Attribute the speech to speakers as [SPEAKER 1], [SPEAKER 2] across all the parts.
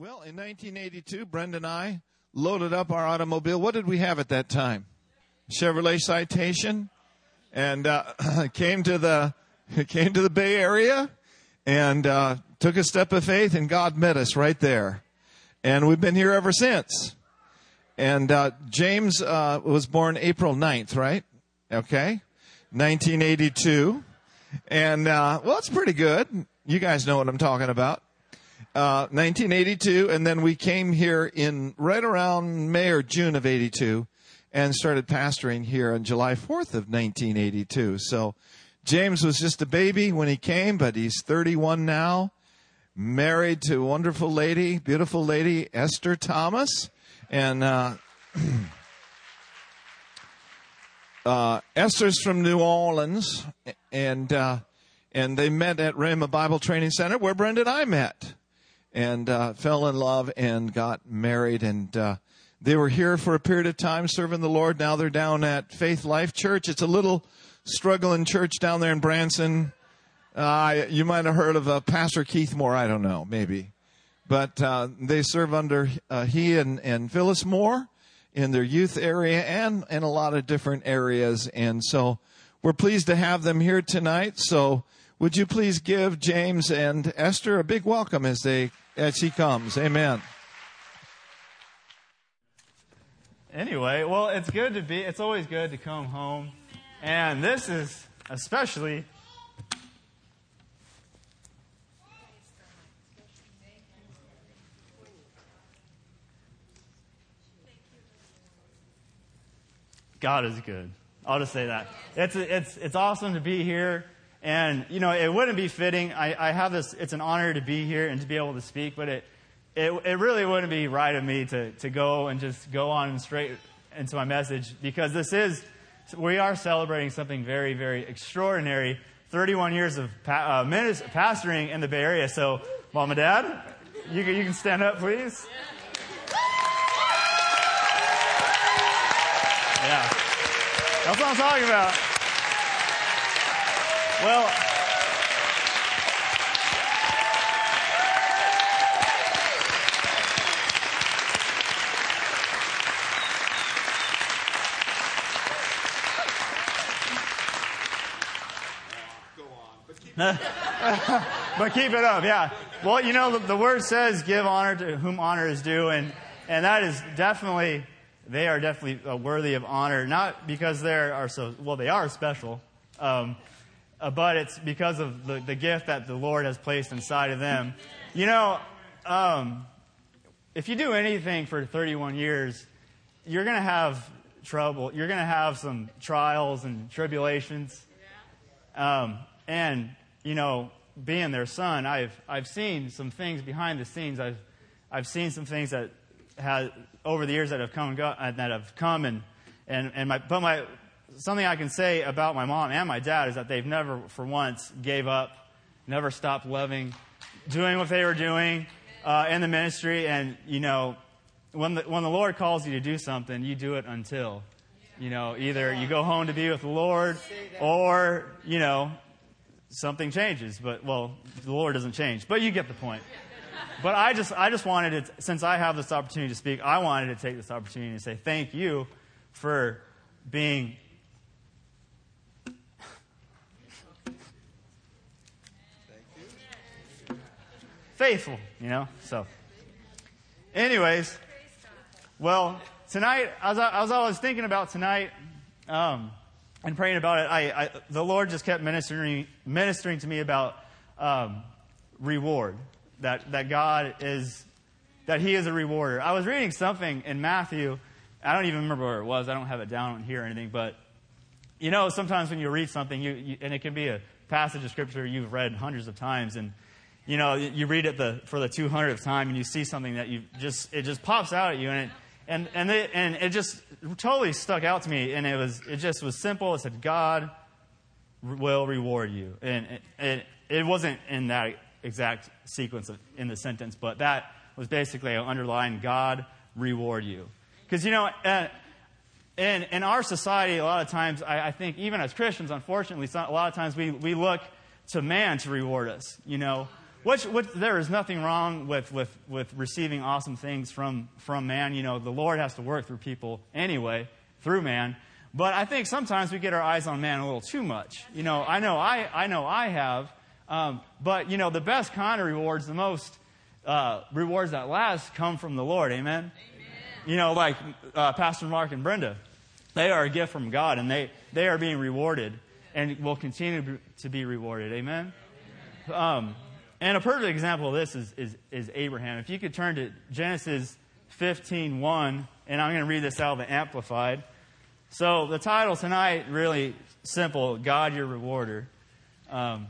[SPEAKER 1] Well, in 1982, Brenda and I loaded up our automobile. What did we have at that time? Chevrolet Citation, and uh, came to the came to the Bay Area, and uh, took a step of faith, and God met us right there, and we've been here ever since. And uh, James uh, was born April 9th, right? Okay, 1982, and uh, well, it's pretty good. You guys know what I'm talking about. 1982, uh, and then we came here in right around May or June of 82 and started pastoring here on July 4th of 1982. So James was just a baby when he came, but he's 31 now, married to a wonderful lady, beautiful lady, Esther Thomas. And uh, uh, Esther's from New Orleans, and uh, and they met at Rhema Bible Training Center where Brenda and I met and uh, fell in love and got married. And uh, they were here for a period of time serving the Lord. Now they're down at Faith Life Church. It's a little struggling church down there in Branson. Uh, you might have heard of uh, Pastor Keith Moore. I don't know, maybe. But uh, they serve under uh, he and, and Phyllis Moore in their youth area and in a lot of different areas. And so we're pleased to have them here tonight. So would you please give James and Esther a big welcome as they as he comes? Amen.
[SPEAKER 2] Anyway, well, it's good to be. It's always good to come home, and this is especially. God is good. I'll just say that. It's, it's, it's awesome to be here and, you know, it wouldn't be fitting. I, I have this, it's an honor to be here and to be able to speak, but it, it, it really wouldn't be right of me to, to go and just go on straight into my message because this is, we are celebrating something very, very extraordinary. 31 years of pa- uh, pastoring in the Bay Area. So, mom and dad, you, you can stand up, please. Yeah. That's what I'm talking about. Well, go on. but keep it up, yeah. Well, you know, the, the, word says, give honor to whom honor is due, and, and that is definitely, they are definitely uh, worthy of honor, not because they are so, well, they are special, um, uh, but it's because of the, the gift that the Lord has placed inside of them. You know, um, if you do anything for 31 years, you're going to have trouble. You're going to have some trials and tribulations. Um, and, you know, being their son, I've, I've seen some things behind the scenes. I've, I've seen some things that had, over the years that have come, and that have come and, and, and my, but my, something I can say about my mom and my dad is that they've never, for once, gave up, never stopped loving, doing what they were doing uh, in the ministry. And, you know, when the, when the Lord calls you to do something, you do it until. You know, either you go home to be with the Lord or, you know, something changes. But, well, the Lord doesn't change. But you get the point. But I just, I just wanted to, since I have this opportunity to speak, I wanted to take this opportunity to say thank you for being faithful, you know? So, anyways, well, tonight, as I, as I was thinking about tonight um, and praying about it, I, I, the Lord just kept ministering, ministering to me about um, reward. That, that God is, that He is a rewarder. I was reading something in Matthew. I don't even remember where it was. I don't have it down here or anything, but you know, sometimes when you read something, you, you, and it can be a passage of scripture you've read hundreds of times, and you know, you read it the, for the 200th time and you see something that you just, it just pops out at you and it, and, and, it, and it just totally stuck out to me. And it was, it just was simple. It said, God will reward you. And it, it, it wasn't in that exact sequence of, in the sentence, but that was basically an underline God reward you. Because, you know, uh, in, in our society, a lot of times, I, I think, even as Christians, unfortunately, a lot of times we, we look to man to reward us. You know, which, which there is nothing wrong with, with, with receiving awesome things from, from man. You know, the Lord has to work through people anyway, through man. But I think sometimes we get our eyes on man a little too much. You know, I know I, I, know I have. Um, but, you know, the best kind of rewards, the most uh, rewards that last come from the Lord. Amen? Amen. You know, like uh, Pastor Mark and Brenda, they are a gift from God and they, they are being rewarded and will continue to be rewarded. Amen? Amen. Um, and a perfect example of this is, is, is, Abraham. If you could turn to Genesis 15 1, and I'm going to read this out of the Amplified. So the title tonight, really simple God, your rewarder. Um,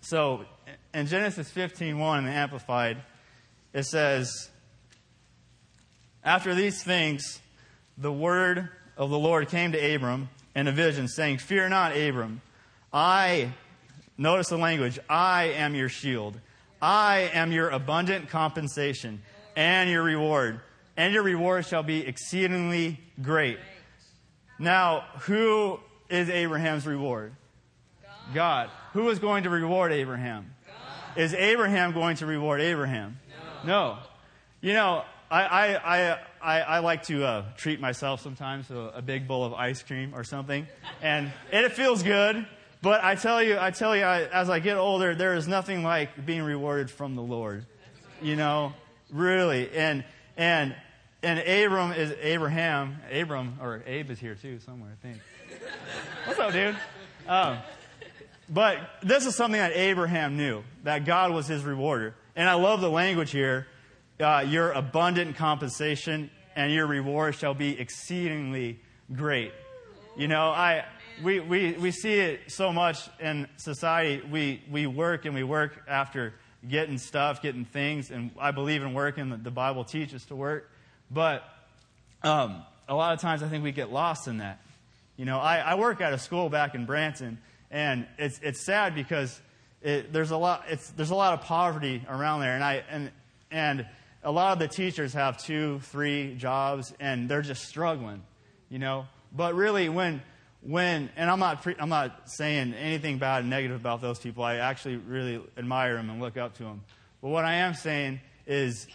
[SPEAKER 2] so in Genesis 15 1 in the Amplified, it says, After these things, the word of the Lord came to Abram in a vision, saying, Fear not, Abram. I, notice the language, I am your shield. I am your abundant compensation and your reward. And your reward shall be exceedingly great. Now, who is Abraham's reward? God. God. Who is going to reward Abraham? God. Is Abraham going to reward Abraham? No. no. You know, I, I, I, I, like to uh, treat myself sometimes to a big bowl of ice cream or something, and it feels good. But I tell you, I tell you, I, as I get older, there is nothing like being rewarded from the Lord. You know, really, and and and Abram is Abraham. Abram or Abe is here too somewhere, I think. What's up, dude? Um, but this is something that Abraham knew that God was his rewarder, and I love the language here uh, your abundant compensation and your reward shall be exceedingly great. You know, I, we, we, we see it so much in society. We, we work and we work after getting stuff, getting things, and I believe in working. The Bible teaches to work. But um, a lot of times I think we get lost in that. You know, I, I work at a school back in Branson, and it's, it's sad because it, there's, a lot, it's, there's a lot of poverty around there. And, I, and, and a lot of the teachers have two, three jobs, and they're just struggling, you know. But really, when when and I'm not pre, I'm not saying anything bad and negative about those people. I actually really admire them and look up to them. But what I am saying is,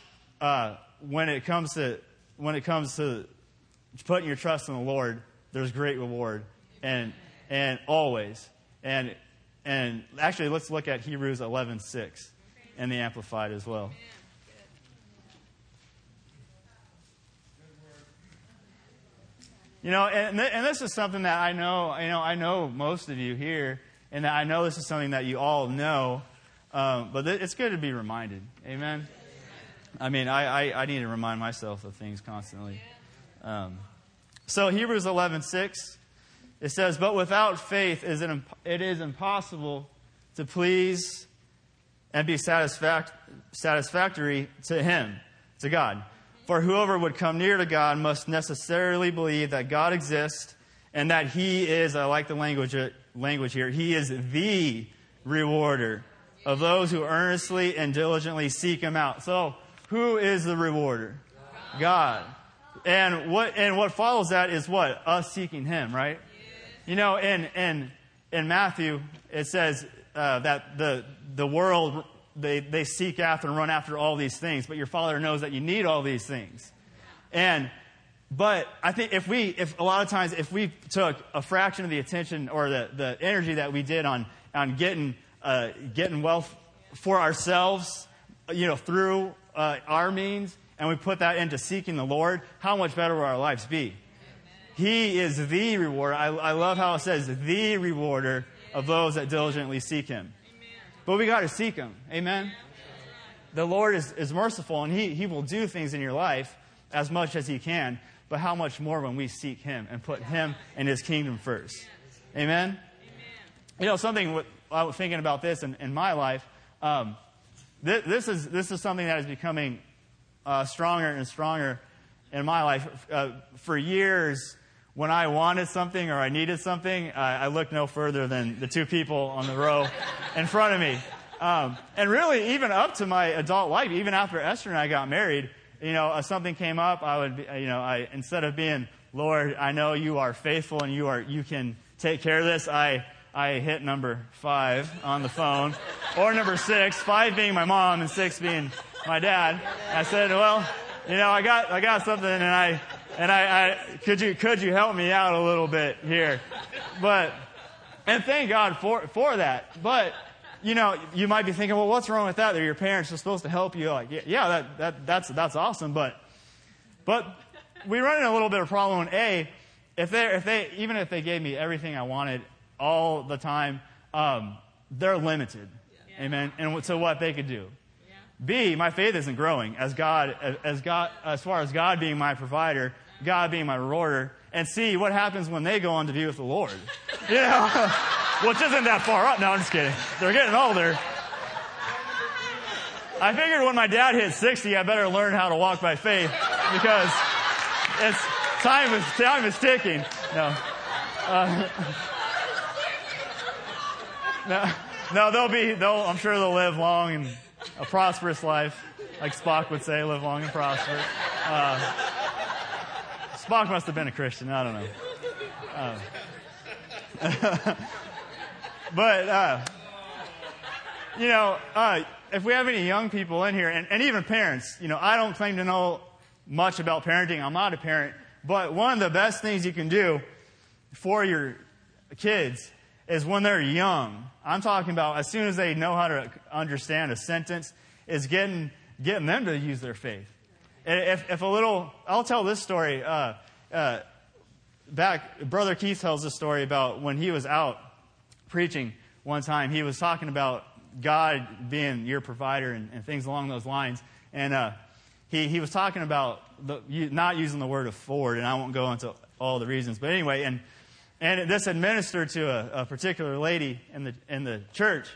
[SPEAKER 2] uh, when it comes to when it comes to putting your trust in the Lord, there's great reward, and and always and and actually, let's look at Hebrews 11:6 and the Amplified as well. You know, and, th- and this is something that I know, you know, I know most of you here, and I know this is something that you all know, um, but th- it's good to be reminded. Amen? I mean, I, I, I, need to remind myself of things constantly. Um, so Hebrews 11, 6, it says, But without faith is it, imp- it is impossible to please and be satisfact- satisfactory to Him, to God. For whoever would come near to God must necessarily believe that God exists and that He is, I like the language, uh, language here, He is the rewarder of those who earnestly and diligently seek Him out. So, who is the rewarder? God. And what, and what follows that is what? Us seeking Him, right? You know, in, in, in Matthew, it says uh, that the, the world they, they seek after and run after all these things, but your Father knows that you need all these things. And, but I think if we, if a lot of times, if we took a fraction of the attention or the, the energy that we did on, on getting, uh, getting wealth for ourselves, you know, through uh, our means, and we put that into seeking the Lord, how much better will our lives be? He is the rewarder. I, I love how it says, the rewarder of those that diligently seek Him. But we got to seek Him. Amen? The Lord is, is merciful and he, he will do things in your life as much as He can. But how much more when we seek Him and put Him and His kingdom first? Amen? You know, something I was thinking about this in, in my life. Um, this, this, is, this is something that is becoming uh, stronger and stronger in my life. Uh, for years, when I wanted something or I needed something, I, I looked no further than the two people on the row in front of me. Um, and really, even up to my adult life, even after Esther and I got married, you know, if something came up, I would, be, you know, I, instead of being, Lord, I know you are faithful and you are, you can take care of this, I, I hit number five on the phone, or number six, five being my mom and six being my dad. I said, well, you know, I got, I got something and I, and I, I, could you, could you help me out a little bit here? But, and thank God for, for that. But, you know, you might be thinking, well, what's wrong with that? That your parents are supposed to help you. Like, yeah, that, that, that's, that's awesome. But, but we run into a little bit of problem A, if they, if they, even if they gave me everything I wanted all the time, um, they're limited. Yeah. Amen. And to what they could do. B, my faith isn't growing as God, as God, as far as God being my provider, God being my rewarder. And C, what happens when they go on to be with the Lord? you know, which isn't that far up. No, I'm just kidding. They're getting older. I figured when my dad hit 60, I better learn how to walk by faith because it's time is time is ticking. No. Uh, no, no, they'll be. They'll. I'm sure they'll live long and a prosperous life, like Spock would say, live long and prosper. Uh, Spock must have been a Christian. I don't know. Uh, but uh, you know, uh, if we have any young people in here, and, and even parents, you know, I don't claim to know much about parenting. I'm not a parent, but one of the best things you can do for your kids is when they're young. I'm talking about as soon as they know how to understand a sentence, is getting, getting them to use their faith. If, if a little, I'll tell this story. Uh, uh, back, Brother Keith tells this story about when he was out preaching one time. He was talking about God being your provider and, and things along those lines. And uh, he, he was talking about the, not using the word afford, and I won't go into all the reasons. But anyway, and, and this administered to a, a particular lady in the, in the church.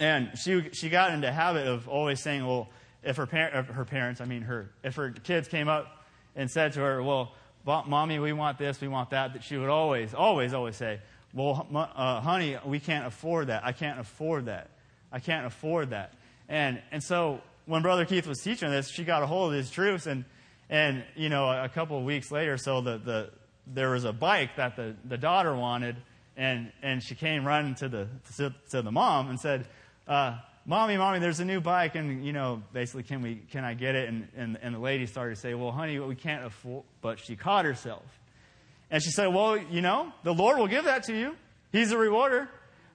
[SPEAKER 2] And she, she got into habit of always saying, well, if her, par- her parents, I mean her, if her kids came up and said to her, well, mommy, we want this, we want that, that she would always, always, always say, well, uh, honey, we can't afford that. I can't afford that. I can't afford that. And, and so when Brother Keith was teaching this, she got a hold of his truths, and, and you know, a, a couple of weeks later, so the, the, there was a bike that the, the daughter wanted, and, and she came running to the, to, to the mom and said, uh, Mommy, mommy, there's a new bike, and you know, basically, can we, can I get it? And, and, and the lady started to say, well, honey, we can't afford, but she caught herself. And she said, well, you know, the Lord will give that to you. He's a rewarder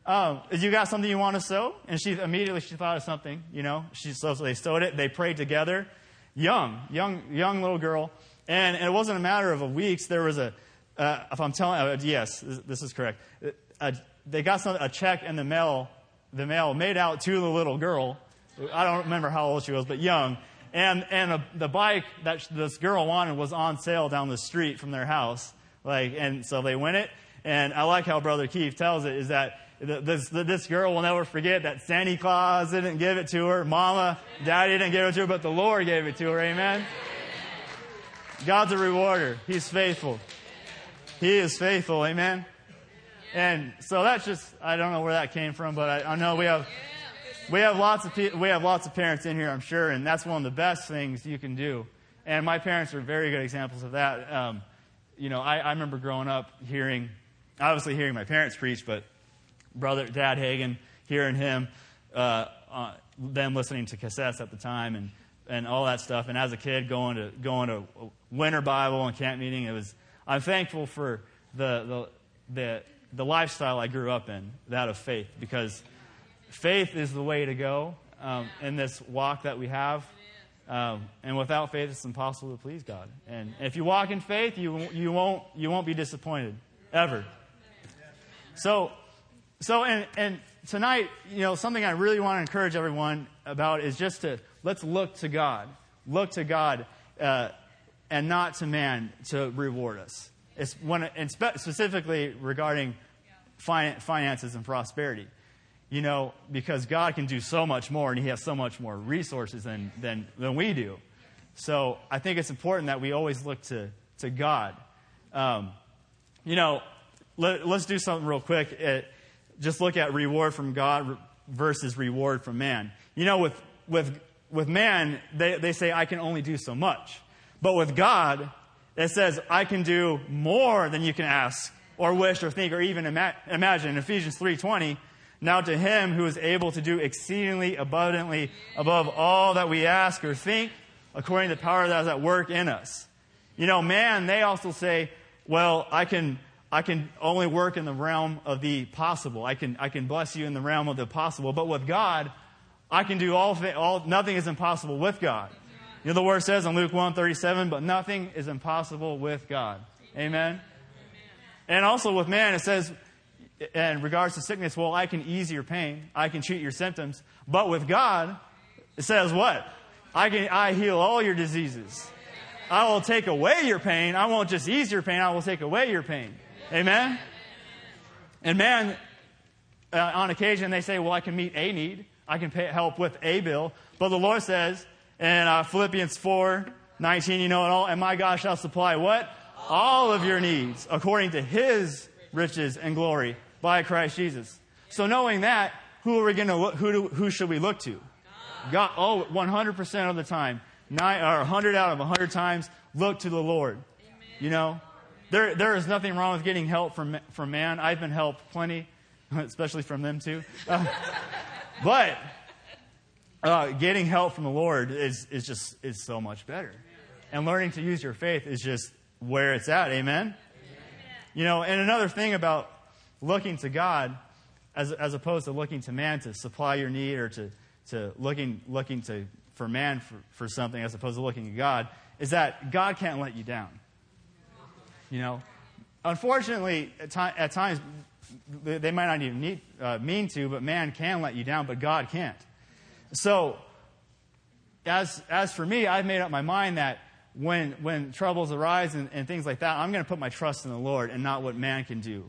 [SPEAKER 2] um, you got something you want to sow? And she immediately she thought of something, you know. She so, so they sowed it. They prayed together. Young, young, young little girl. And, and it wasn't a matter of a weeks. There was a, uh, if I'm telling, uh, yes, this, is correct. Uh, they got some, a check in the mail, the mail made out to the little girl. I don't remember how old she was, but young. And, and a, the bike that this girl wanted was on sale down the street from their house. Like, and so they win it. And I like how Brother Keith tells it is that this, this girl will never forget that Santa Claus didn't give it to her. Mama, daddy didn't give it to her, but the Lord gave it to her. Amen. God's a rewarder. He's faithful. He is faithful. Amen. And so that's just, I don't know where that came from, but I, I know we have, we have lots of, we have lots of parents in here, I'm sure, and that's one of the best things you can do. And my parents are very good examples of that. Um, you know, I, I remember growing up hearing, obviously hearing my parents preach, but brother, Dad Hagin, hearing him, uh, uh, them listening to cassettes at the time and, and all that stuff. And as a kid, going to, going to winter Bible and camp meeting, it was, I'm thankful for the, the, the, the lifestyle I grew up in, that of faith, because faith is the way to go um, in this walk that we have. Um, and without faith, it's impossible to please God. And if you walk in faith, you, you, won't, you won't be disappointed, ever. So, so, and, and tonight, you know, something I really want to encourage everyone about is just to let's look to God. Look to God uh, and not to man to reward us. It's when, and spe- specifically regarding fin- finances and prosperity. You know, because God can do so much more and He has so much more resources than, than, than we do. So I think it's important that we always look to, to God. Um, you know, let, us do something real quick. It, just look at reward from God versus reward from man. You know, with, with, with man, they, they say, I can only do so much. But with God, it says, I can do more than you can ask or wish or think or even ima- imagine. In Ephesians 3:20, now to him who is able to do exceedingly abundantly above all that we ask or think, according to the power that is at work in us. You know, man, they also say, well, I can I can only work in the realm of the possible. I can, I can bless you in the realm of the possible. But with God, I can do all, all nothing is impossible with God. You know, the word says in Luke 1 37, but nothing is impossible with God. Amen? And also with man, it says, in regards to sickness, well, I can ease your pain, I can treat your symptoms. But with God, it says what? I can I heal all your diseases. I will take away your pain. I won't just ease your pain, I will take away your pain. Amen? And man, uh, on occasion they say, well, I can meet a need. I can pay, help with a bill. But the Lord says in uh, Philippians 4, 19, you know it all, and my God shall supply what? All of your needs according to his riches and glory by Christ Jesus. So knowing that, who are we going to look, who, do, who should we look to? God. Oh, 100% of the time, nine, or 100 out of 100 times, look to the Lord. You know, there, there is nothing wrong with getting help from, from man. I've been helped plenty, especially from them too. Uh, but uh, getting help from the Lord is, is just is so much better. And learning to use your faith is just where it's at. Amen? Amen. You know, and another thing about looking to God as, as opposed to looking to man to supply your need or to, to looking, looking to, for man for, for something as opposed to looking to God is that God can't let you down. You know, unfortunately, at, ti- at times they might not even need, uh, mean to, but man can let you down, but God can't. So, as as for me, I've made up my mind that when when troubles arise and, and things like that, I'm going to put my trust in the Lord and not what man can do.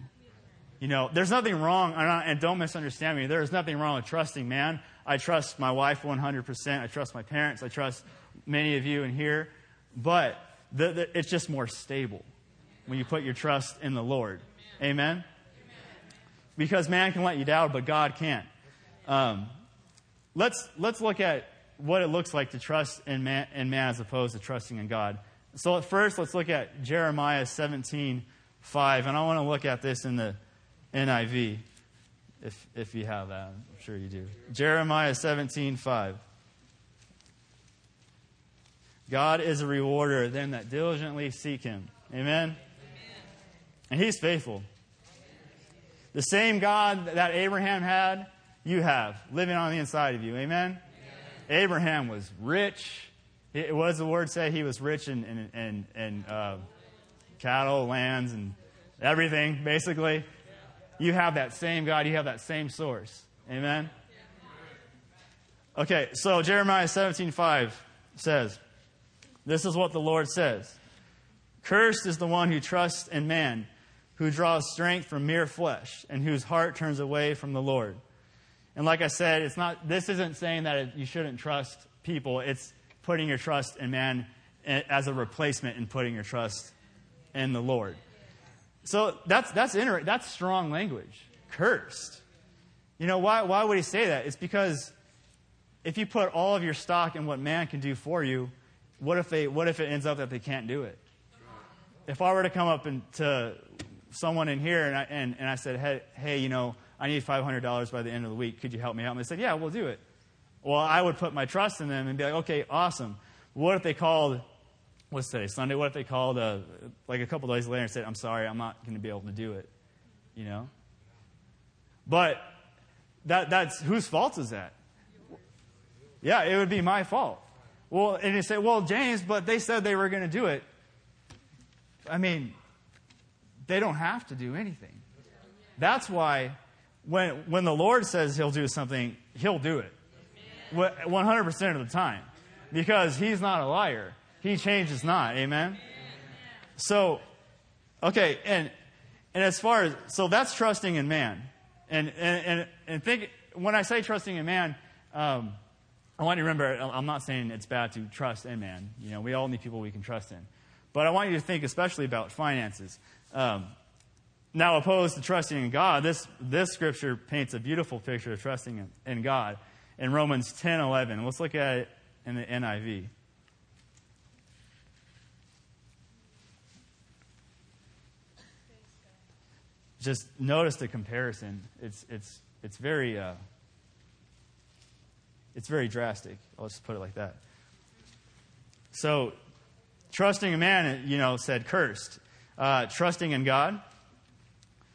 [SPEAKER 2] You know, there's nothing wrong, and don't misunderstand me. There is nothing wrong with trusting man. I trust my wife 100%. I trust my parents. I trust many of you in here. But the, the, it's just more stable when you put your trust in the Lord. Amen? Amen? Because man can let you down, but God can't. Um, let's, let's look at what it looks like to trust in man, in man as opposed to trusting in God. So at first, let's look at Jeremiah 17, 5. And I want to look at this in the NIV, if, if you have that. I'm sure you do. Jeremiah 17, 5. God is a rewarder of them that diligently seek him. Amen? And he's faithful. The same God that Abraham had, you have living on the inside of you. Amen? Abraham was rich. It was the word say he was rich in, in, in, in uh, cattle, lands, and everything, basically. You have that same God. You have that same source. Amen? Okay, so Jeremiah 17.5 says, This is what the Lord says. Cursed is the one who trusts in man who draws strength from mere flesh and whose heart turns away from the Lord. And like I said, it's not, this isn't saying that you shouldn't trust people. It's putting your trust in man eh, as a replacement in putting your trust in the Lord. So that's, that's, inter- that's strong language. Cursed. You know, why, why would he say that? It's because if you put all of your stock in what man can do for you, what if, they, what if it ends up that they can't do it? If I were to come up and to someone in here and I, and, and I said, hey, hey, you know, I need $500 by the end of the week. Could you help me out? And they said, yeah, we'll do it. Well, I would put my trust in them and be like, okay, awesome. What if they called, what's today, Sunday? What if they called uh, like a couple days later and said, I'm sorry, I'm not going to be able to do it? You know? But that, that's, whose fault is that? Yeah, it would be my fault. Well, and you say, well, James, but they said they were going to do it. I mean, they don't have to do anything. That's why when, when the Lord says he'll do something, he'll do it 100% of the time because he's not a liar. He changes not. Amen? So, okay, and, and as far as, so that's trusting in man. And, and, and, and think, when I say trusting in man, um, I want you to remember, I'm not saying it's bad to trust in man. You know, we all need people we can trust in. But I want you to think especially about finances. Um, now, opposed to trusting in God, this, this scripture paints a beautiful picture of trusting in, in God in Romans 10 11. Let's look at it in the NIV. just notice the comparison. It's, it's, it's very, uh, it's very drastic. I'll just put it like that. So, trusting a man, you know, said cursed. Uh, trusting in God.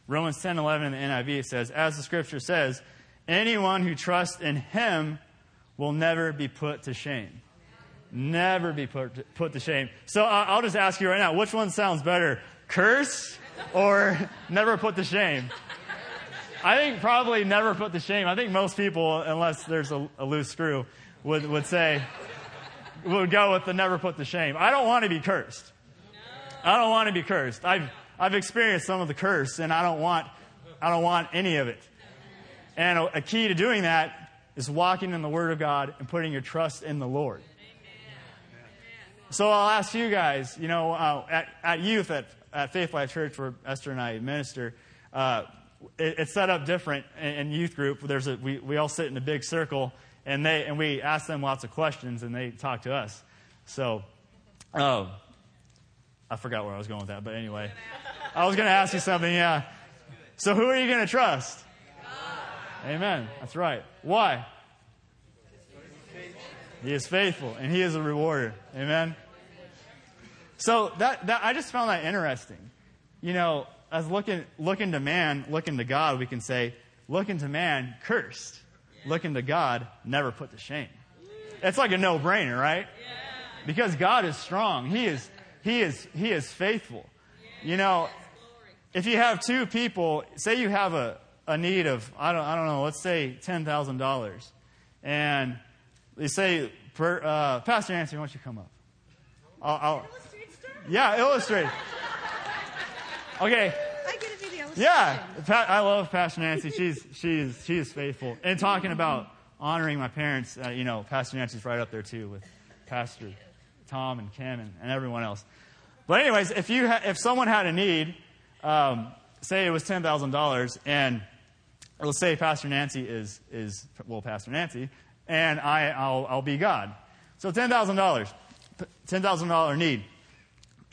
[SPEAKER 2] Romans 10 11 in the NIV says, As the scripture says, anyone who trusts in him will never be put to shame. Never be put to, put to shame. So uh, I'll just ask you right now which one sounds better? Curse or never put to shame? I think probably never put to shame. I think most people, unless there's a, a loose screw, would, would say, would go with the never put to shame. I don't want to be cursed. I don't want to be cursed. I've, I've experienced some of the curse and I don't want, I don't want any of it. And a, key to doing that is walking in the Word of God and putting your trust in the Lord. So I'll ask you guys, you know, uh, at, at youth at, at Faith Life Church where Esther and I minister, uh, it, it's set up different in, in youth group. There's a, we, we all sit in a big circle and they and we ask them lots of questions and they talk to us. So, oh, I forgot where I was going with that, but anyway, I was going to ask you something. Yeah. So, who are you going to trust? Amen. That's right. Why? He is faithful and he is a rewarder. Amen. So that, that I just found that interesting. You know, as looking looking to man, looking to God, we can say, looking to man, cursed. Looking to God, never put to shame. It's like a no-brainer, right? Because God is strong. He is he is he is faithful. You know, if you have two people, say you have a, a need of I don't I don't know, let's say ten thousand dollars, and they say, per, uh, Pastor Nancy, why don't you come up? I'll, I'll yeah, illustrate. Okay.
[SPEAKER 3] I get to be the illustration.
[SPEAKER 2] Yeah, I love Pastor Nancy. She's she's she is faithful. And talking about honoring my parents, uh, you know, Pastor Nancy's right up there too with Pastor Tom and Kim and, and everyone else. But anyways, if you ha- if someone had a need, um, say it was ten thousand dollars, and let's say Pastor Nancy is is well Pastor Nancy, and I I'll I'll be God. So ten thousand dollars, ten thousand dollar need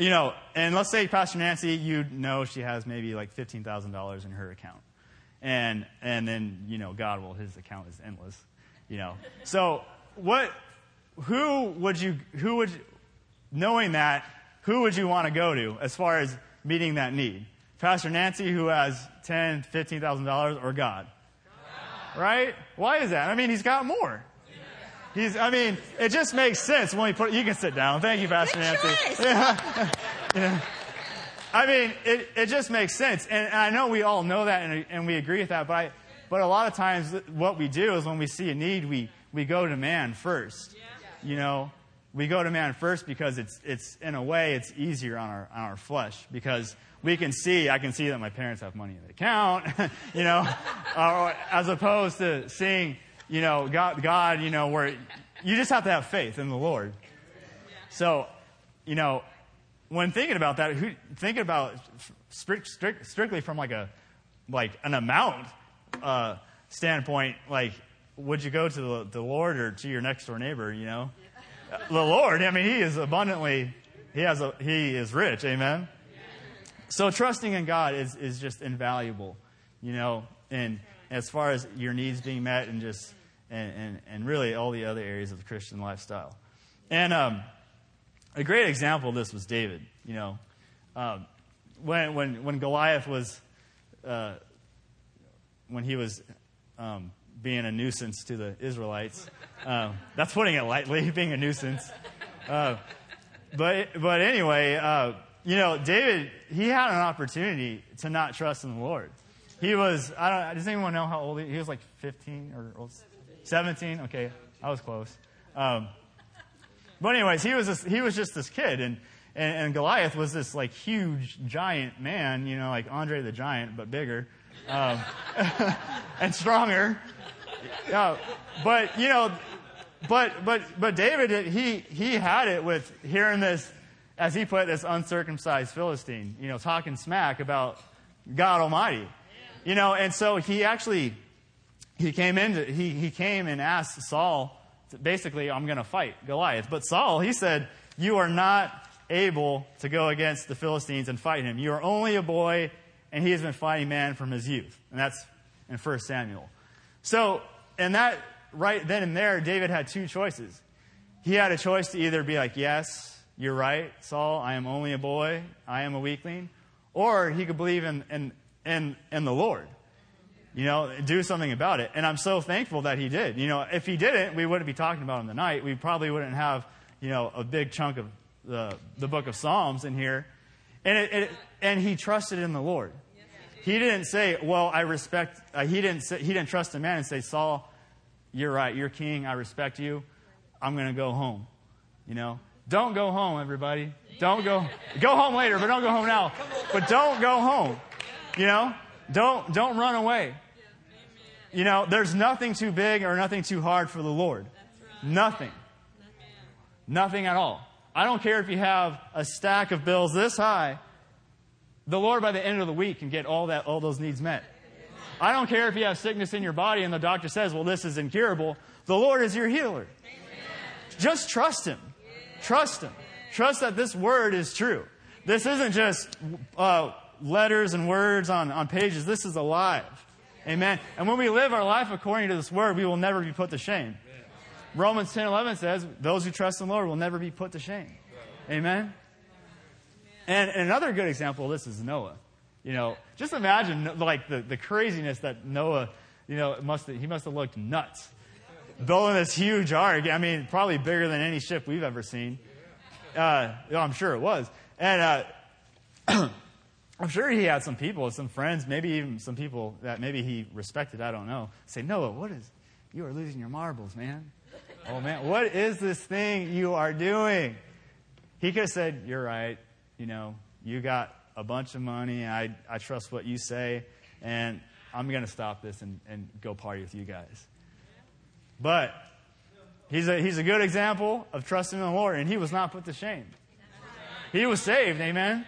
[SPEAKER 2] you know, and let's say Pastor Nancy, you know she has maybe like fifteen thousand dollars in her account, and and then you know God, well, his account is endless, you know. So what? Who would you? Who would? Knowing that, who would you want to go to as far as meeting that need? Pastor Nancy, who has ten, fifteen thousand dollars, or God? Right? Why is that? I mean, he's got more. He's, I mean, it just makes sense when we put, you can sit down. Thank you, Pastor
[SPEAKER 3] Good
[SPEAKER 2] Nancy. Yeah. Yeah. I mean, it, it just makes sense. And, and I know we all know that and, and we agree with that, but, I, but a lot of times what we do is when we see a need, we, we go to man first. You know, we go to man first because it's, it's, in a way, it's easier on our, on our flesh because we can see, I can see that my parents have money in the account, you know, as opposed to seeing, you know, God, God, you know, where you just have to have faith in the Lord. So, you know, when thinking about that, who, thinking about strict, strict, strictly from like a like an amount uh, standpoint, like would you go to the, the Lord or to your next door neighbor? You know, the Lord. I mean, He is abundantly. He has a. He is rich. Amen. So trusting in God is is just invaluable. You know, and as far as your needs being met and just and and, and really all the other areas of the Christian lifestyle, and um, a great example of this was David. You know, um, when when when Goliath was uh, when he was um, being a nuisance to the Israelites. Um, that's putting it lightly, being a nuisance. Uh, but but anyway, uh, you know, David he had an opportunity to not trust in the Lord. He was I don't does anyone know how old he, he was? Like 15 or 17? Okay, I was close. Um, but anyways, he was this, he was just this kid, and, and and Goliath was this like huge giant man, you know, like Andre the Giant but bigger, um, and stronger. But you know, but but but David he he had it with hearing this, as he put this uncircumcised Philistine, you know, talking smack about God Almighty, you know, and so he actually he came in he he came and asked Saul basically, I'm going to fight Goliath. But Saul, he said, You are not able to go against the Philistines and fight him. You are only a boy, and he has been fighting man from his youth. And that's in 1 Samuel. So, and that, right then and there, David had two choices. He had a choice to either be like, Yes, you're right, Saul, I am only a boy, I am a weakling, or he could believe in, in, in, in the Lord. You know, do something about it. And I'm so thankful that he did. You know, if he didn't, we wouldn't be talking about him tonight. We probably wouldn't have, you know, a big chunk of the, the book of Psalms in here. And, it, it, and he trusted in the Lord. He didn't say, well, I respect, uh, he, didn't say, he didn't trust a man and say, Saul, you're right, you're king, I respect you, I'm going to go home. You know? Don't go home, everybody. Don't go, go home later, but don't go home now. But don't go home. You know? Don't, don't run away. You know, there's nothing too big or nothing too hard for the Lord. Nothing. Nothing at all. I don't care if you have a stack of bills this high. The Lord, by the end of the week, can get all that, all those needs met. I don't care if you have sickness in your body and the doctor says, well, this is incurable. The Lord is your healer. Just trust Him. Trust Him. Trust that this word is true. This isn't just uh, letters and words on, on pages. This is alive. Amen. And when we live our life according to this word, we will never be put to shame. Romans 10 11 says, Those who trust in the Lord will never be put to shame. Amen. And, and another good example of this is Noah. You know, just imagine like the, the craziness that Noah, you know, must he must have looked nuts. Building this huge ark. I mean, probably bigger than any ship we've ever seen. Uh, I'm sure it was. And uh, I'm sure he had some people, some friends, maybe even some people that maybe he respected, I don't know, say, Noah, what is, you are losing your marbles, man. Oh, man, what is this thing you are doing? He could have said, You're right. You know, you got a bunch of money. I, I trust what you say. And I'm going to stop this and, and go party with you guys. But he's a, he's a good example of trusting in the Lord. And he was not put to shame. He was saved. Amen.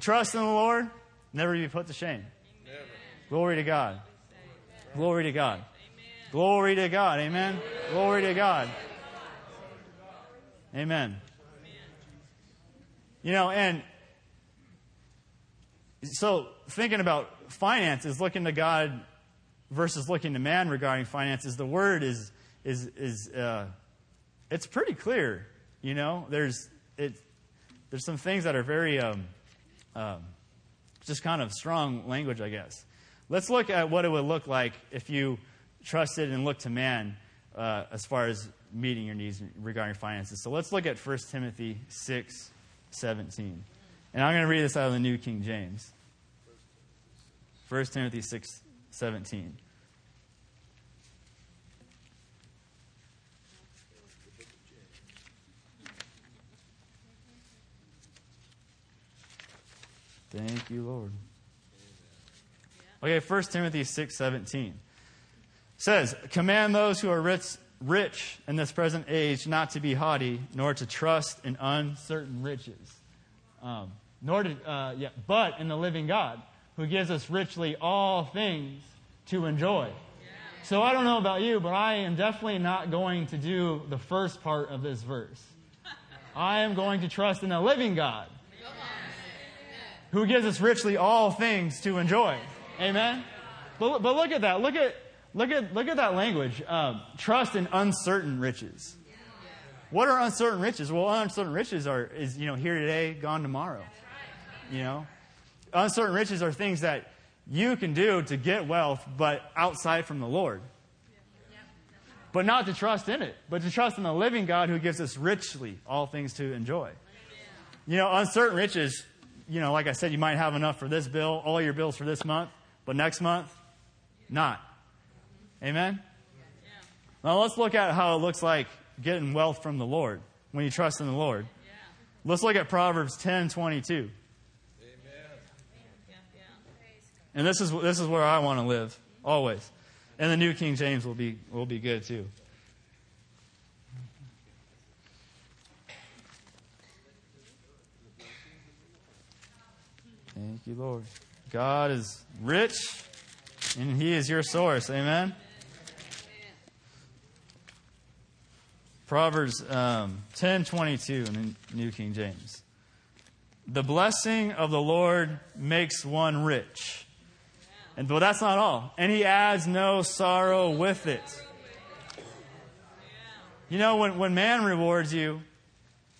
[SPEAKER 2] Trust in the Lord, never be put to shame. Glory to God. Glory to God. Glory to God. Amen. Glory to God. Amen. You know, and so thinking about finances, looking to God versus looking to man regarding finances, the word is is is uh, it's pretty clear. You know, there's it, there's some things that are very um, um, just kind of strong language, I guess. Let's look at what it would look like if you trusted and looked to man uh, as far as meeting your needs regarding finances. So let's look at 1 Timothy 6 17. And I'm going to read this out of the New King James. 1 Timothy 6 17. Thank you, Lord. Okay, 1 Timothy 6 17 says, Command those who are rich, rich in this present age not to be haughty, nor to trust in uncertain riches. Um, nor to, uh, yeah, but in the living God, who gives us richly all things to enjoy. So I don't know about you, but I am definitely not going to do the first part of this verse. I am going to trust in the living God who gives us richly all things to enjoy. Amen? But, but look at that. Look at, look at, look at that language. Um, trust in uncertain riches. What are uncertain riches? Well, uncertain riches are, is, you know, here today, gone tomorrow. You know? Uncertain riches are things that you can do to get wealth, but outside from the Lord. But not to trust in it, but to trust in the living God who gives us richly all things to enjoy. You know, uncertain riches you know, like I said, you might have enough for this bill, all your bills for this month, but next month, not. Amen? Now let's look at how it looks like getting wealth from the Lord when you trust in the Lord. Let's look at Proverbs 10 22. And this is, this is where I want to live, always. And the New King James will be, will be good too. Thank you, Lord. God is rich and He is your source. Amen. Proverbs um, ten twenty two in the New King James. The blessing of the Lord makes one rich. And but that's not all. And he adds no sorrow with it. You know, when, when man rewards you,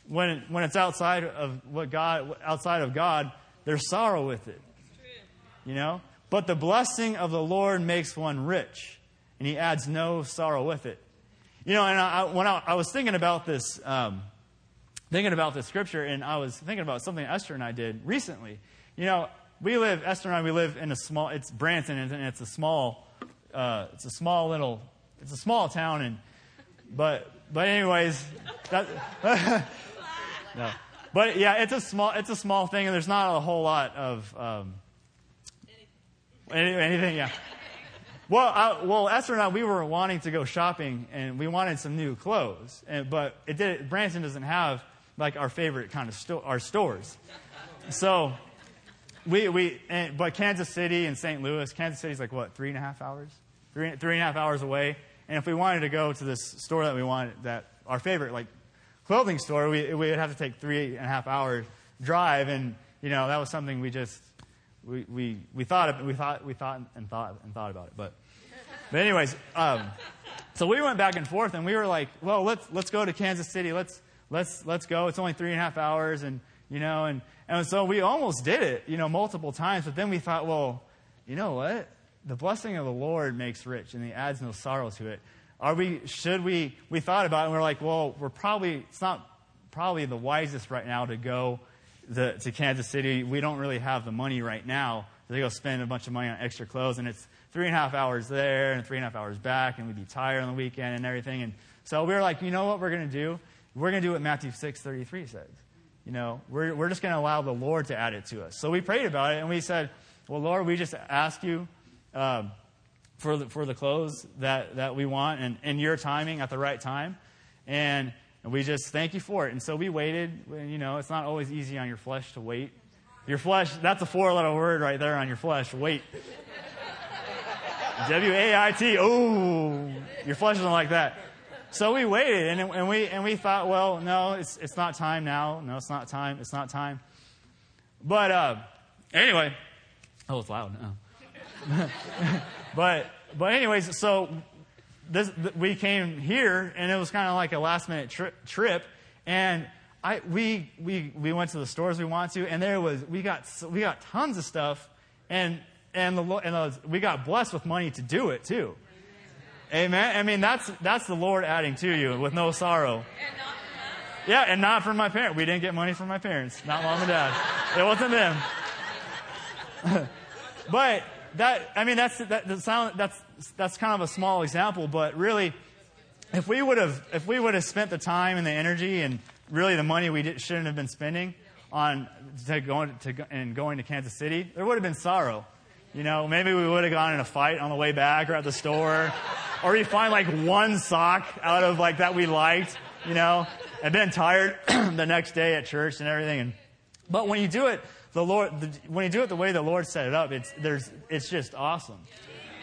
[SPEAKER 2] when, when it's outside of what God, outside of God, there's sorrow with it. You know? But the blessing of the Lord makes one rich, and he adds no sorrow with it. You know, and I, when I, I, was thinking about this, um, thinking about this scripture, and I was thinking about something Esther and I did recently. You know, we live, Esther and I, we live in a small, it's Branson, and it's a small, uh, it's a small little, it's a small town, and, but, but anyways, that, no. But yeah, it's a small, it's a small thing, and there's not a whole lot of, um, anything. anything, yeah. Well, I, well, Esther and I, we were wanting to go shopping, and we wanted some new clothes, and, but it did. Branson doesn't have like our favorite kind of sto- our stores, so we, we, and, but Kansas City and St. Louis, Kansas City's like what, three and a half hours? Three, three and a half hours away. And if we wanted to go to this store that we wanted, that our favorite, like clothing store, we, we would have to take three and a half hour drive. And, you know, that was something we just, we, we, we thought, we thought, we thought and thought and thought about it. But, but anyways, um, so we went back and forth and we were like, well, let's, let's go to Kansas City. Let's, let's, let's go. It's only three and a half hours. And, you know, and, and so we almost did it, you know, multiple times, but then we thought, well, you know what? The blessing of the Lord makes rich and he adds no sorrow to it. Are we, should we, we thought about it and we're like, well, we're probably, it's not probably the wisest right now to go the, to Kansas City. We don't really have the money right now to go spend a bunch of money on extra clothes and it's three and a half hours there and three and a half hours back and we'd be tired on the weekend and everything. And so we were like, you know what we're going to do? We're going to do what Matthew 6.33 says. You know, we're, we're just going to allow the Lord to add it to us. So we prayed about it and we said, well, Lord, we just ask you um, for, the, for the clothes that, that we want and in your timing at the right time. And, and we just thank you for it. And so we waited. You know, it's not always easy on your flesh to wait. Your flesh, that's a four letter word right there on your flesh. Wait. W A I T. Oh, your flesh isn't like that. So we waited and, and, we, and we thought, well, no, it's, it's not time now. No, it's not time. It's not time. But uh, anyway, oh, it's loud. But, but anyways, so this, we came here and it was kind of like a last minute tri- trip. And I, we, we, we went to the stores we want to, and there was, we got, we got tons of stuff, and, and, the, and the, we got blessed with money to do it too. Amen. I mean, that's, that's the Lord adding to you with no sorrow. Yeah, and not from my parents. We didn't get money from my parents, not mom and dad. It wasn't them. but that, I mean, that's, that, that sound, that's, that's kind of a small example, but really, if we would have, if we would have spent the time and the energy and really the money we did, shouldn't have been spending on to going to, and going to Kansas City, there would have been sorrow. You know, maybe we would have gone in a fight on the way back or at the store. or you find like one sock out of like that we liked, you know, and been tired the next day at church and everything. But when you do it, the Lord, the, when you do it the way the Lord set it up, it's, there's, it's just awesome,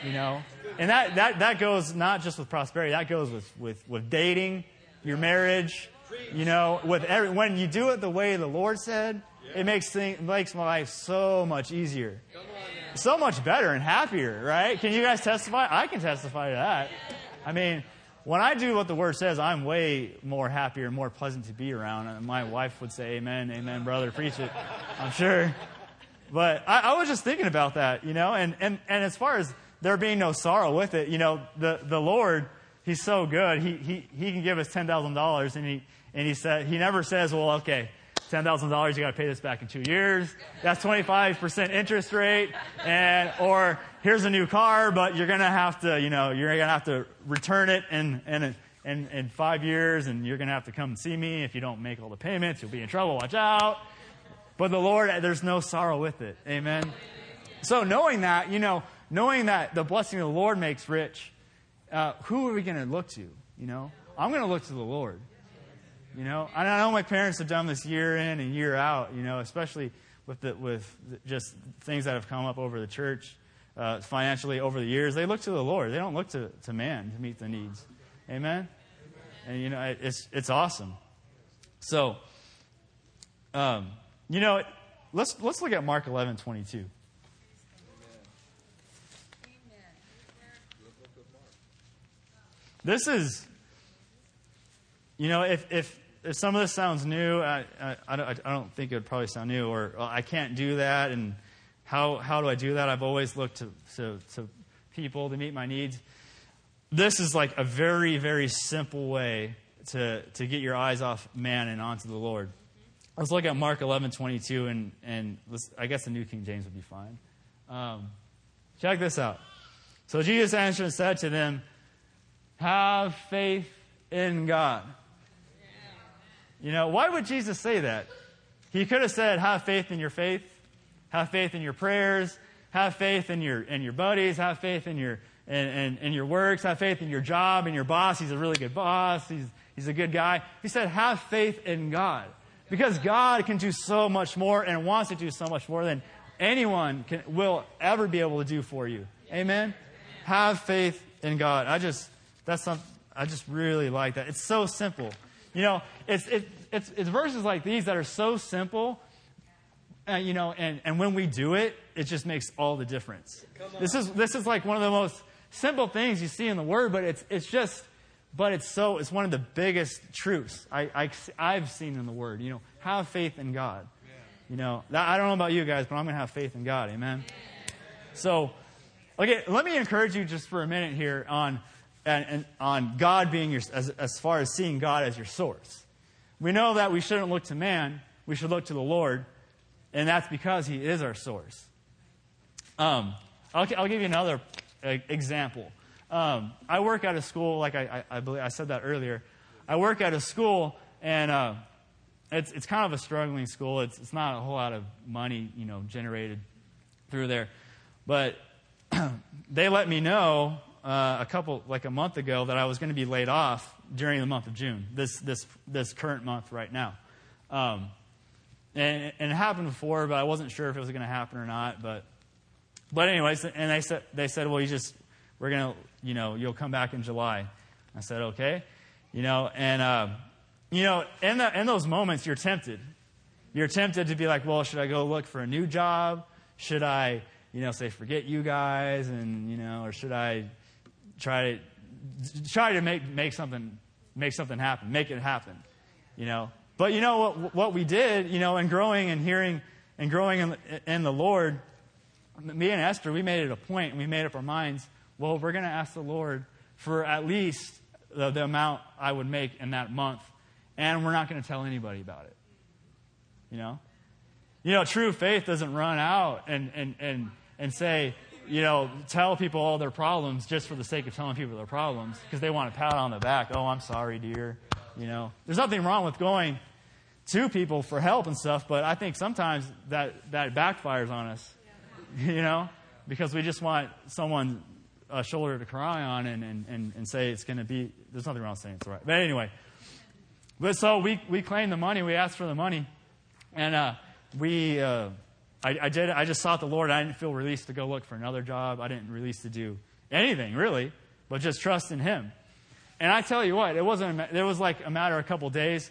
[SPEAKER 2] you know? And that, that, that goes not just with prosperity, that goes with, with, with dating, your marriage, you know, with every, when you do it the way the Lord said, it makes things, makes my life so much easier so much better and happier, right? Can you guys testify? I can testify to that. I mean, when I do what the word says, I'm way more happier and more pleasant to be around. And my wife would say, Amen, amen, brother, preach it. I'm sure. But I, I was just thinking about that, you know, and, and, and as far as there being no sorrow with it, you know, the, the Lord, He's so good. He, he, he can give us $10,000 and he, and he said, He never says, well, okay, $10,000, you got to pay this back in two years. That's 25% interest rate. And, or here's a new car, but you're going to have to, you know, you're going to have to return it in, in, in, in five years and you're going to have to come and see me. If you don't make all the payments, you'll be in trouble. Watch out. But the Lord, there's no sorrow with it. Amen. So knowing that, you know, knowing that the blessing of the Lord makes rich, uh, who are we going to look to? You know, I'm going to look to the Lord. You know, I know my parents have done this year in and year out. You know, especially with the, with just things that have come up over the church uh, financially over the years. They look to the Lord. They don't look to, to man to meet the needs. Amen. And you know, it's it's awesome. So, um, you know, let's, let's look at Mark 11 22. This is, you know, if, if, if some of this sounds new, I, I, I, don't, think it would probably sound new, or well, I can't do that, and how, how do I do that? I've always looked to, to, to people to meet my needs. This is like a very, very simple way to, to get your eyes off man and onto the Lord. Let's look at Mark 11, 22, and, and I guess the New King James would be fine. Um, check this out. So Jesus answered and said to them, Have faith in God. You know, why would Jesus say that? He could have said, Have faith in your faith, have faith in your prayers, have faith in your, in your buddies, have faith in your, in, in, in your works, have faith in your job and your boss. He's a really good boss, he's, he's a good guy. He said, Have faith in God. Because God can do so much more and wants to do so much more than anyone can, will ever be able to do for you. Amen? Have faith in God. I just, that's something, I just really like that. It's so simple. You know, it's, it, it's, it's verses like these that are so simple, uh, you know, and, and when we do it, it just makes all the difference. This is, this is like one of the most simple things you see in the Word, but it's, it's just, but it's so, it's one of the biggest truths I, I, have seen in the Word. You know, have faith in God. You know, that, I don't know about you guys, but I'm going to have faith in God. Amen? So, okay, let me encourage you just for a minute here on, and, and on God being your, as, as far as seeing God as your source. We know that we shouldn't look to man, we should look to the Lord, and that's because He is our source. Um, I'll, I'll give you another uh, example. Um, I work at a school, like I, I, I, believe I said that earlier. I work at a school, and uh, it's, it's kind of a struggling school. It's, it's not a whole lot of money, you know, generated through there. But they let me know uh, a couple, like a month ago, that I was going to be laid off during the month of June, this, this, this current month right now. Um, and, and, it happened before, but I wasn't sure if it was going to happen or not. But, but anyways, and they said, they said, well, you just, we're going to, you know, you'll come back in July. I said, okay. You know, and, uh, you know, in, the, in those moments, you're tempted. You're tempted to be like, well, should I go look for a new job? Should I, you know, say, forget you guys? And, you know, or should I try to, try to make, make something, make something happen, make it happen, you know? But you know what, what we did, you know, in growing and hearing and growing in, in the Lord, me and Esther, we made it a point and we made up our minds well, we're going to ask the Lord for at least the, the amount I would make in that month, and we're not going to tell anybody about it. You know? You know, true faith doesn't run out and, and, and, and say, you know, tell people all their problems just for the sake of telling people their problems because they want to pat on the back. Oh, I'm sorry, dear. You know, there's nothing wrong with going to people for help and stuff, but I think sometimes that, that backfires on us, you know, because we just want someone a shoulder to cry on and, and, and, and say it's going to be, there's nothing wrong saying it's right. But anyway, but so we, we claimed the money, we asked for the money, and uh, we, uh, I, I, did, I just sought the Lord. I didn't feel released to go look for another job. I didn't release to do anything, really, but just trust in Him. And I tell you what, it wasn't, it was like a matter of a couple days.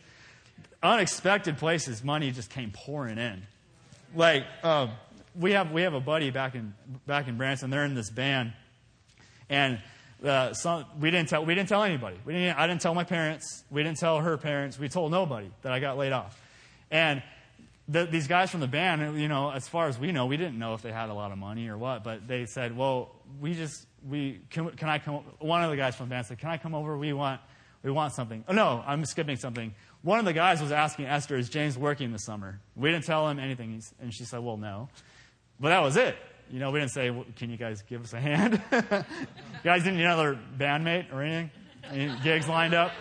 [SPEAKER 2] Unexpected places, money just came pouring in. Like, um, we have, we have a buddy back in, back in Branson. They're in this band and uh, some, we, didn't tell, we didn't tell anybody. We didn't, I didn't tell my parents. We didn't tell her parents. We told nobody that I got laid off. And the, these guys from the band, you know, as far as we know, we didn't know if they had a lot of money or what, but they said, well, we just, we, can, can I come, one of the guys from the band said, can I come over? We want, we want something. Oh, no, I'm skipping something. One of the guys was asking Esther, is James working this summer? We didn't tell him anything. And she said, well, no. But that was it. You know, we didn't say, well, can you guys give us a hand? guys didn't need another bandmate or anything? Any gigs lined up?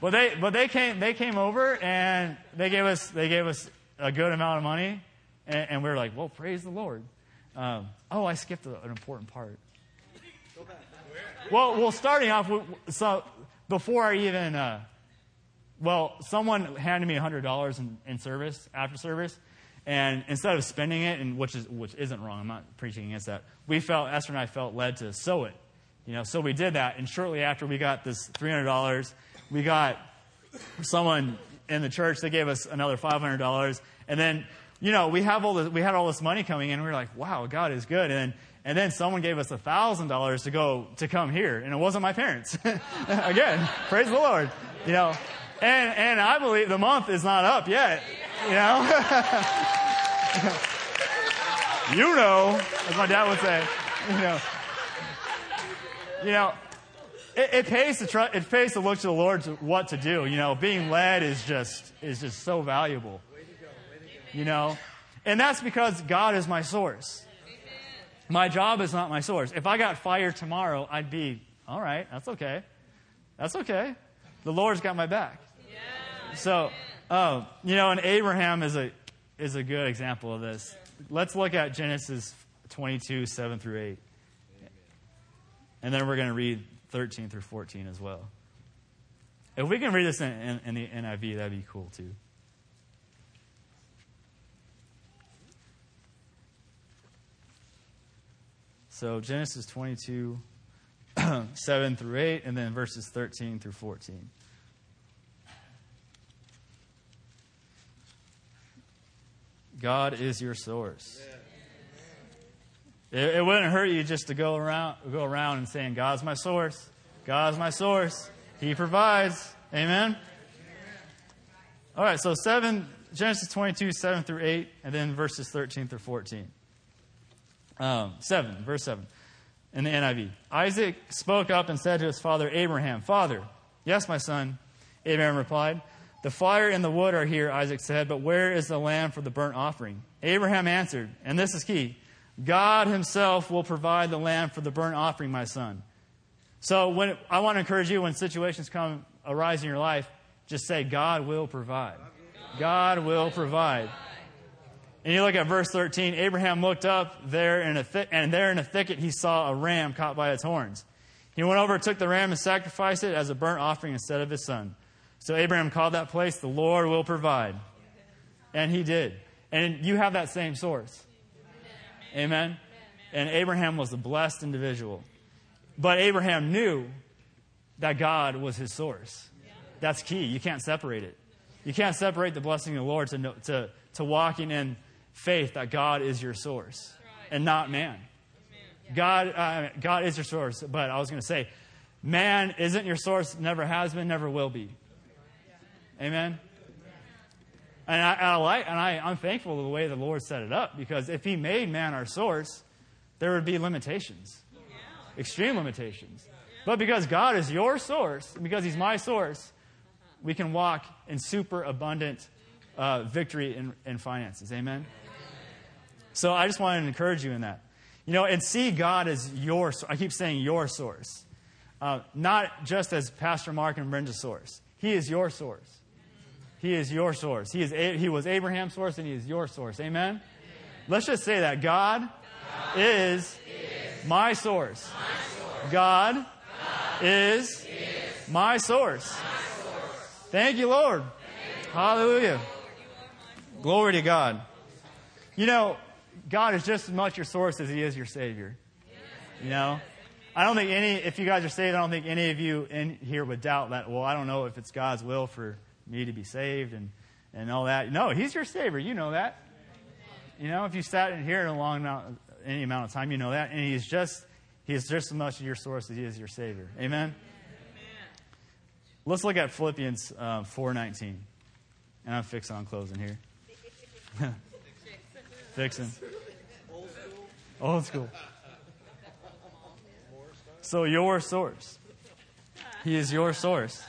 [SPEAKER 2] But they, but they came, they came over and they gave us, they gave us a good amount of money. And, and we were like, well, praise the Lord. Um, oh, I skipped a, an important part. Well, well, starting off, so before I even, uh, well, someone handed me $100 in, in service, after service, and instead of spending it, and which is which isn't wrong, I'm not preaching against that. We felt Esther and I felt led to sow it, you know. So we did that, and shortly after we got this $300, we got someone in the church, they gave us another $500. And then, you know, we have all this, we had all this money coming in. We were like, wow, God is good. And and then someone gave us $1,000 to go, to come here. And it wasn't my parents. Again, praise the Lord. You know, and, and I believe the month is not up yet. You know? you know, as my dad would say. You know. You know, it, it pays to try, it pays to look to the Lord to what to do. You know, being led is just is just so valuable. You know, and that's because God is my source. My job is not my source. If I got fired tomorrow, I'd be all right. That's okay. That's okay. The Lord's got my back. So, oh, you know, and Abraham is a is a good example of this. Let's look at Genesis 22, 7 through 8. And then we're going to read 13 through 14 as well. If we can read this in, in, in the NIV, that'd be cool too. So Genesis 22, 7 through 8, and then verses 13 through 14. God is your source. It, it, wouldn't hurt you just to go around, go around and saying, God's my source. God's my source. He provides. Amen? All right, so 7, Genesis 22, 7 through 8, and then verses 13 through 14. Um, 7, verse 7 in the NIV. Isaac spoke up and said to his father Abraham, Father, yes, my son. Abraham replied, The fire and the wood are here, Isaac said, but where is the lamb for the burnt offering? Abraham answered, and this is key God Himself will provide the lamb for the burnt offering, my son. So when I want to encourage you when situations come arise in your life, just say, God will provide. God will provide. And you look at verse 13, Abraham looked up there in a th- and there in a thicket he saw a ram caught by its horns. He went over, took the ram, and sacrificed it as a burnt offering instead of his son. So Abraham called that place, the Lord will provide. And he did. And you have that same source. Amen? And Abraham was a blessed individual. But Abraham knew that God was his source. That's key. You can't separate it. You can't separate the blessing of the Lord to, to, to walking in faith that God is your source and not man. God, uh, God is your source, but I was going to say, man isn't your source, never has been, never will be. Amen? And I, I like, and I, I'm thankful to the way the Lord set it up because if He made man our source, there would be limitations, extreme limitations. But because God is your source, because He's my source, we can walk in super abundant uh, victory in, in finances. Amen? So I just wanted to encourage you in that. You know, and see God as your, I keep saying your source. Uh, not just as Pastor Mark and Brenda's source. He is your source. He is your source. He, is, he was Abraham's source and He is your source. Amen? Amen. Let's just say that God, God is, is, my source. My source. God, God is, is, my source. My source. Thank you, Lord. Thank you. Hallelujah. Glory to God. You know, God is just as much your source as He is your Savior. You know? I don't think any, if you guys are saved, I don't think any of you in here would doubt that, well, I don't know if it's God's will for me to be saved and, and all that. No, He's your Savior. You know that. You know, if you sat in here a long amount, any amount of time, you know that. And He's just, he's just as much your source as He is your Savior. Amen? Let's look at Philippians uh, 4.19. And I'm fixing on closing here. fixing. Old school. So your source. He is your source.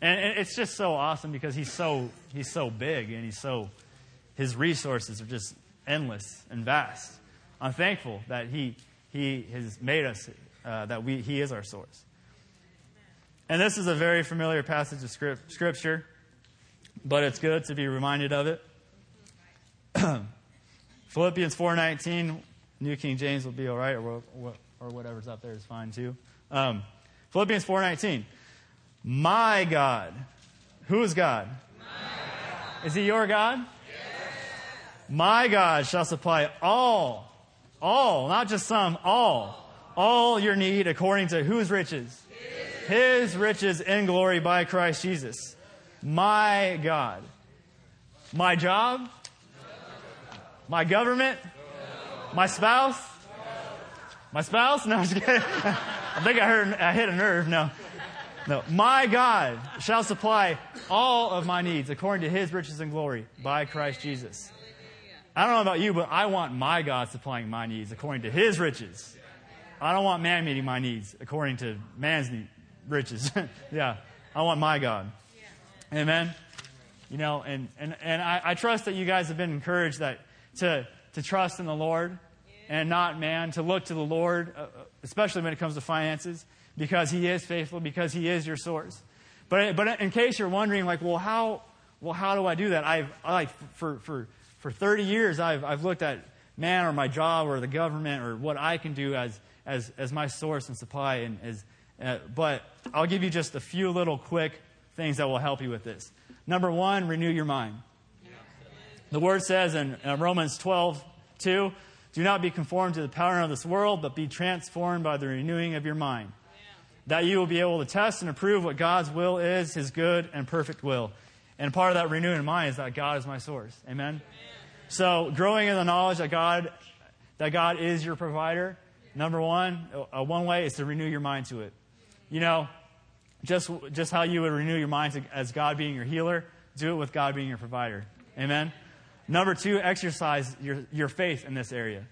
[SPEAKER 2] And it's just so awesome because he's so he's so big and he's so his resources are just endless and vast. I'm thankful that he he has made us uh, that we he is our source. And this is a very familiar passage of script, scripture, but it's good to be reminded of it. Philippians 4:19, New King James will be all right, or, or whatever's up there is fine too. Um, Philippians 4:19. My God. Who is God? God? Is he your God? Yes. My God shall supply all, all, not just some, all, all your need according to whose riches? His, His riches in glory by Christ Jesus. My God. My job? My government? My spouse? My spouse? No, I'm just kidding. I think I heard, I hit a nerve. No. No. My God shall supply all of my needs according to his riches and glory by Christ Jesus. I don't know about you, but I want my God supplying my needs according to his riches. I don't want man meeting my needs according to man's need, riches. yeah. I want my God. Amen. You know, and, and, and I, I trust that you guys have been encouraged that to, to trust in the Lord and not man, to look to the Lord, uh, especially when it comes to finances, because He is faithful, because He is your source. But, but in case you're wondering, like, well, how, well, how do I do that? I've, like, for, for, for 30 years, I've, I've looked at man or my job or the government or what I can do as, as, as my source and supply. And as, uh, but I'll give you just a few little quick things that will help you with this. Number one, renew your mind. The word says in uh, Romans 12, 2, do not be conformed to the pattern of this world, but be transformed by the renewing of your mind. That you will be able to test and approve what God's will is, his good and perfect will. And part of that renewing mind is that God is my source. Amen? Amen. So growing in the knowledge that God, that God is your provider, number one, uh, one way is to renew your mind to it. You know, just, just how you would renew your mind to, as God being your healer, do it with God being your provider. Amen? Number two, exercise your, your faith in this area.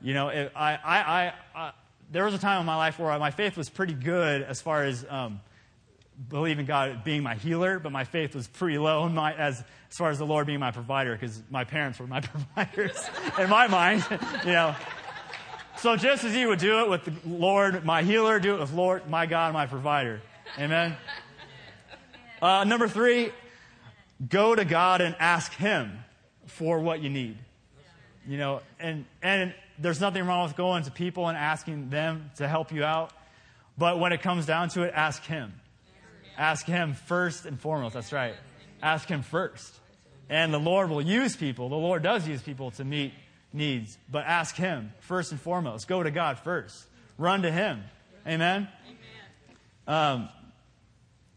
[SPEAKER 2] You know, I, I, I, I, there was a time in my life where my faith was pretty good as far as um, believing God being my healer, but my faith was pretty low my, as, as far as the Lord being my provider, because my parents were my providers in my mind, you know. So just as you would do it with the Lord, my healer, do it with Lord, my God, my provider. Amen. Uh, number three, go to God and ask Him for what you need. You know, and, and there's nothing wrong with going to people and asking them to help you out. But when it comes down to it, ask Him. Ask Him first and foremost. That's right. Ask Him first. And the Lord will use people. The Lord does use people to meet needs. But ask Him first and foremost. Go to God first. Run to Him. Amen? Um,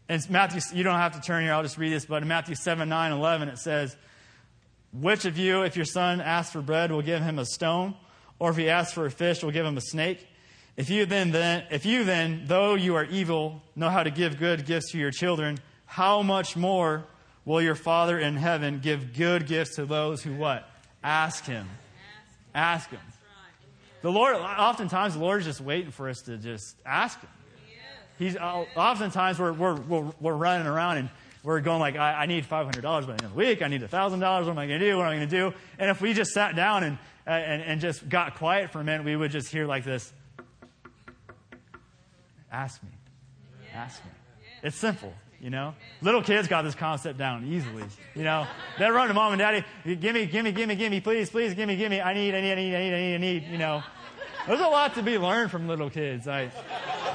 [SPEAKER 2] and Matthew, you don't have to turn here, I'll just read this, but in Matthew 7, 9, 11, it says, Which of you, if your son asks for bread, will give him a stone? Or if he asks for a fish, we'll give him a snake? If you then, then, if you then, though you are evil, know how to give good gifts to your children, how much more will your Father in heaven give good gifts to those who what? Ask him. Ask him. The Lord, oftentimes the Lord is just waiting for us to just ask him. He's uh, oftentimes we're, we're, we're, we're, running around and we're going like, I, I need $500 by the end of the week. I need $1,000. What am I going to do? What am I going to do? And if we just sat down and, and, and just got quiet for a minute, we would just hear like this Ask me. Ask me. It's simple, you know? Little kids got this concept down easily, you know? They run to mom and daddy, give me, give me, give me, give me, please, please, give me, give me. I need, I need, I need, I need, I need, I need, you know? There's a lot to be learned from little kids. I,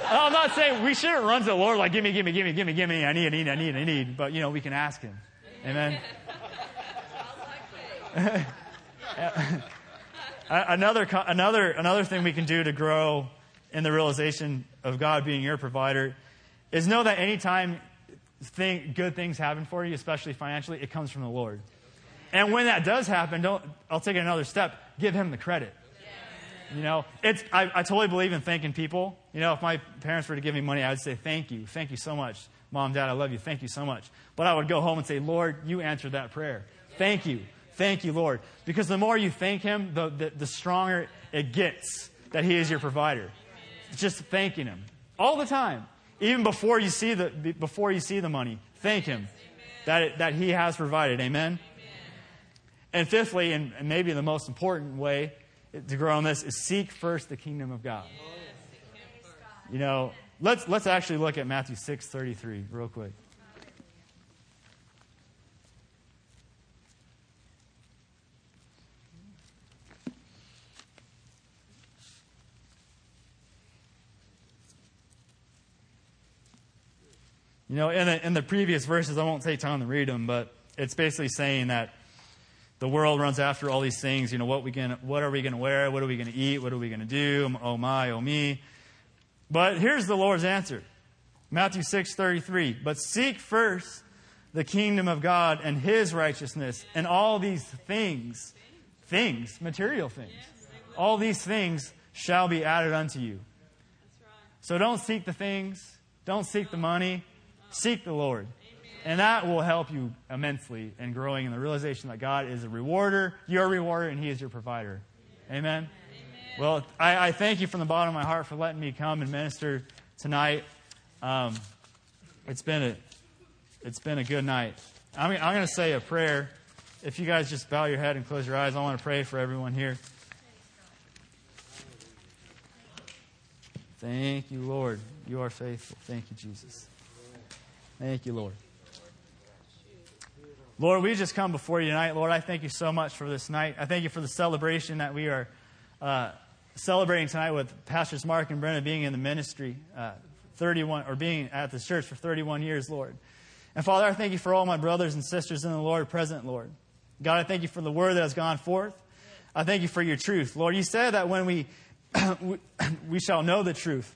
[SPEAKER 2] I'm not saying we shouldn't run to the Lord like, give me, give me, give me, give me, give me. I need, I need, I need, I need. But, you know, we can ask Him. Amen. another, another, another thing we can do to grow in the realization of God being your provider is know that anytime thing, good things happen for you, especially financially, it comes from the Lord. And when that does happen, don't, I'll take it another step. Give Him the credit. You know, it's, I, I totally believe in thanking people. You know, if my parents were to give me money, I would say, thank you. Thank you so much. Mom, Dad, I love you. Thank you so much. But I would go home and say, Lord, you answered that prayer. Thank you. Thank you, Lord. Because the more you thank Him, the, the, the stronger it gets that He is your provider. Just thanking Him all the time. Even before you see the, before you see the money, thank Him that, it, that He has provided. Amen? And fifthly, and maybe the most important way, to grow in this is seek first the kingdom of God. You know, let's, let's actually look at Matthew 6 33 real quick. You know, in the, in the previous verses, I won't take time to read them, but it's basically saying that the world runs after all these things. You know, what, we gonna, what are we going to wear? What are we going to eat? What are we going to do? Um, oh my, oh me. But here's the Lord's answer Matthew 6 33. But seek first the kingdom of God and his righteousness, and all these things, things, material things, all these things shall be added unto you. So don't seek the things, don't seek the money, seek the Lord. And that will help you immensely in growing in the realization that God is a rewarder, your rewarder, and He is your provider. Amen? Amen. Well, I, I, thank you from the bottom of my heart for letting me come and minister tonight. Um, it's been a it's been a good night. I'm, I'm going to say a prayer. If you guys just bow your head and close your eyes, I want to pray for everyone here. Thank you, Lord. You are faithful. Thank you, Jesus. Thank you, Lord. Lord, we just come before you tonight. Lord, I thank you so much for this night. I thank you for the celebration that we are uh, celebrating tonight with Pastors Mark and Brenda being in the ministry, uh, 31 or being at the church for 31 years, Lord. And Father, I thank you for all my brothers and sisters in the Lord present, Lord. God, I thank you for the word that has gone forth. I thank you for your truth. Lord, you said that when we, we shall know the truth,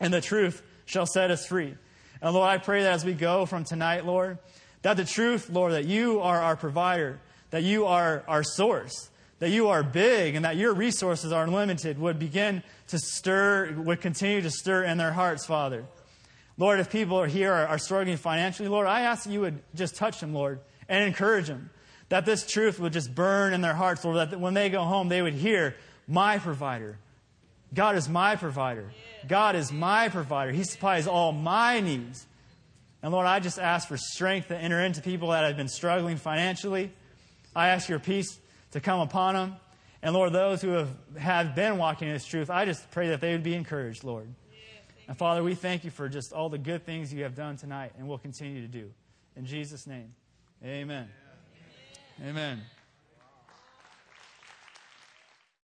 [SPEAKER 2] and the truth shall set us free. And Lord, I pray that as we go from tonight, Lord, that the truth, Lord, that you are our provider, that you are our source, that you are big, and that your resources are unlimited would begin to stir, would continue to stir in their hearts, Father. Lord, if people are here are, are struggling financially, Lord, I ask that you would just touch them, Lord, and encourage them. That this truth would just burn in their hearts, Lord, that when they go home, they would hear, My provider. God is my provider. God is my provider. He supplies all my needs. And Lord, I just ask for strength to enter into people that have been struggling financially. I ask your peace to come upon them. And Lord, those who have, have been walking in this truth, I just pray that they would be encouraged, Lord. And Father, we thank you for just all the good things you have done tonight and will continue to do. In Jesus' name, amen. Amen. amen.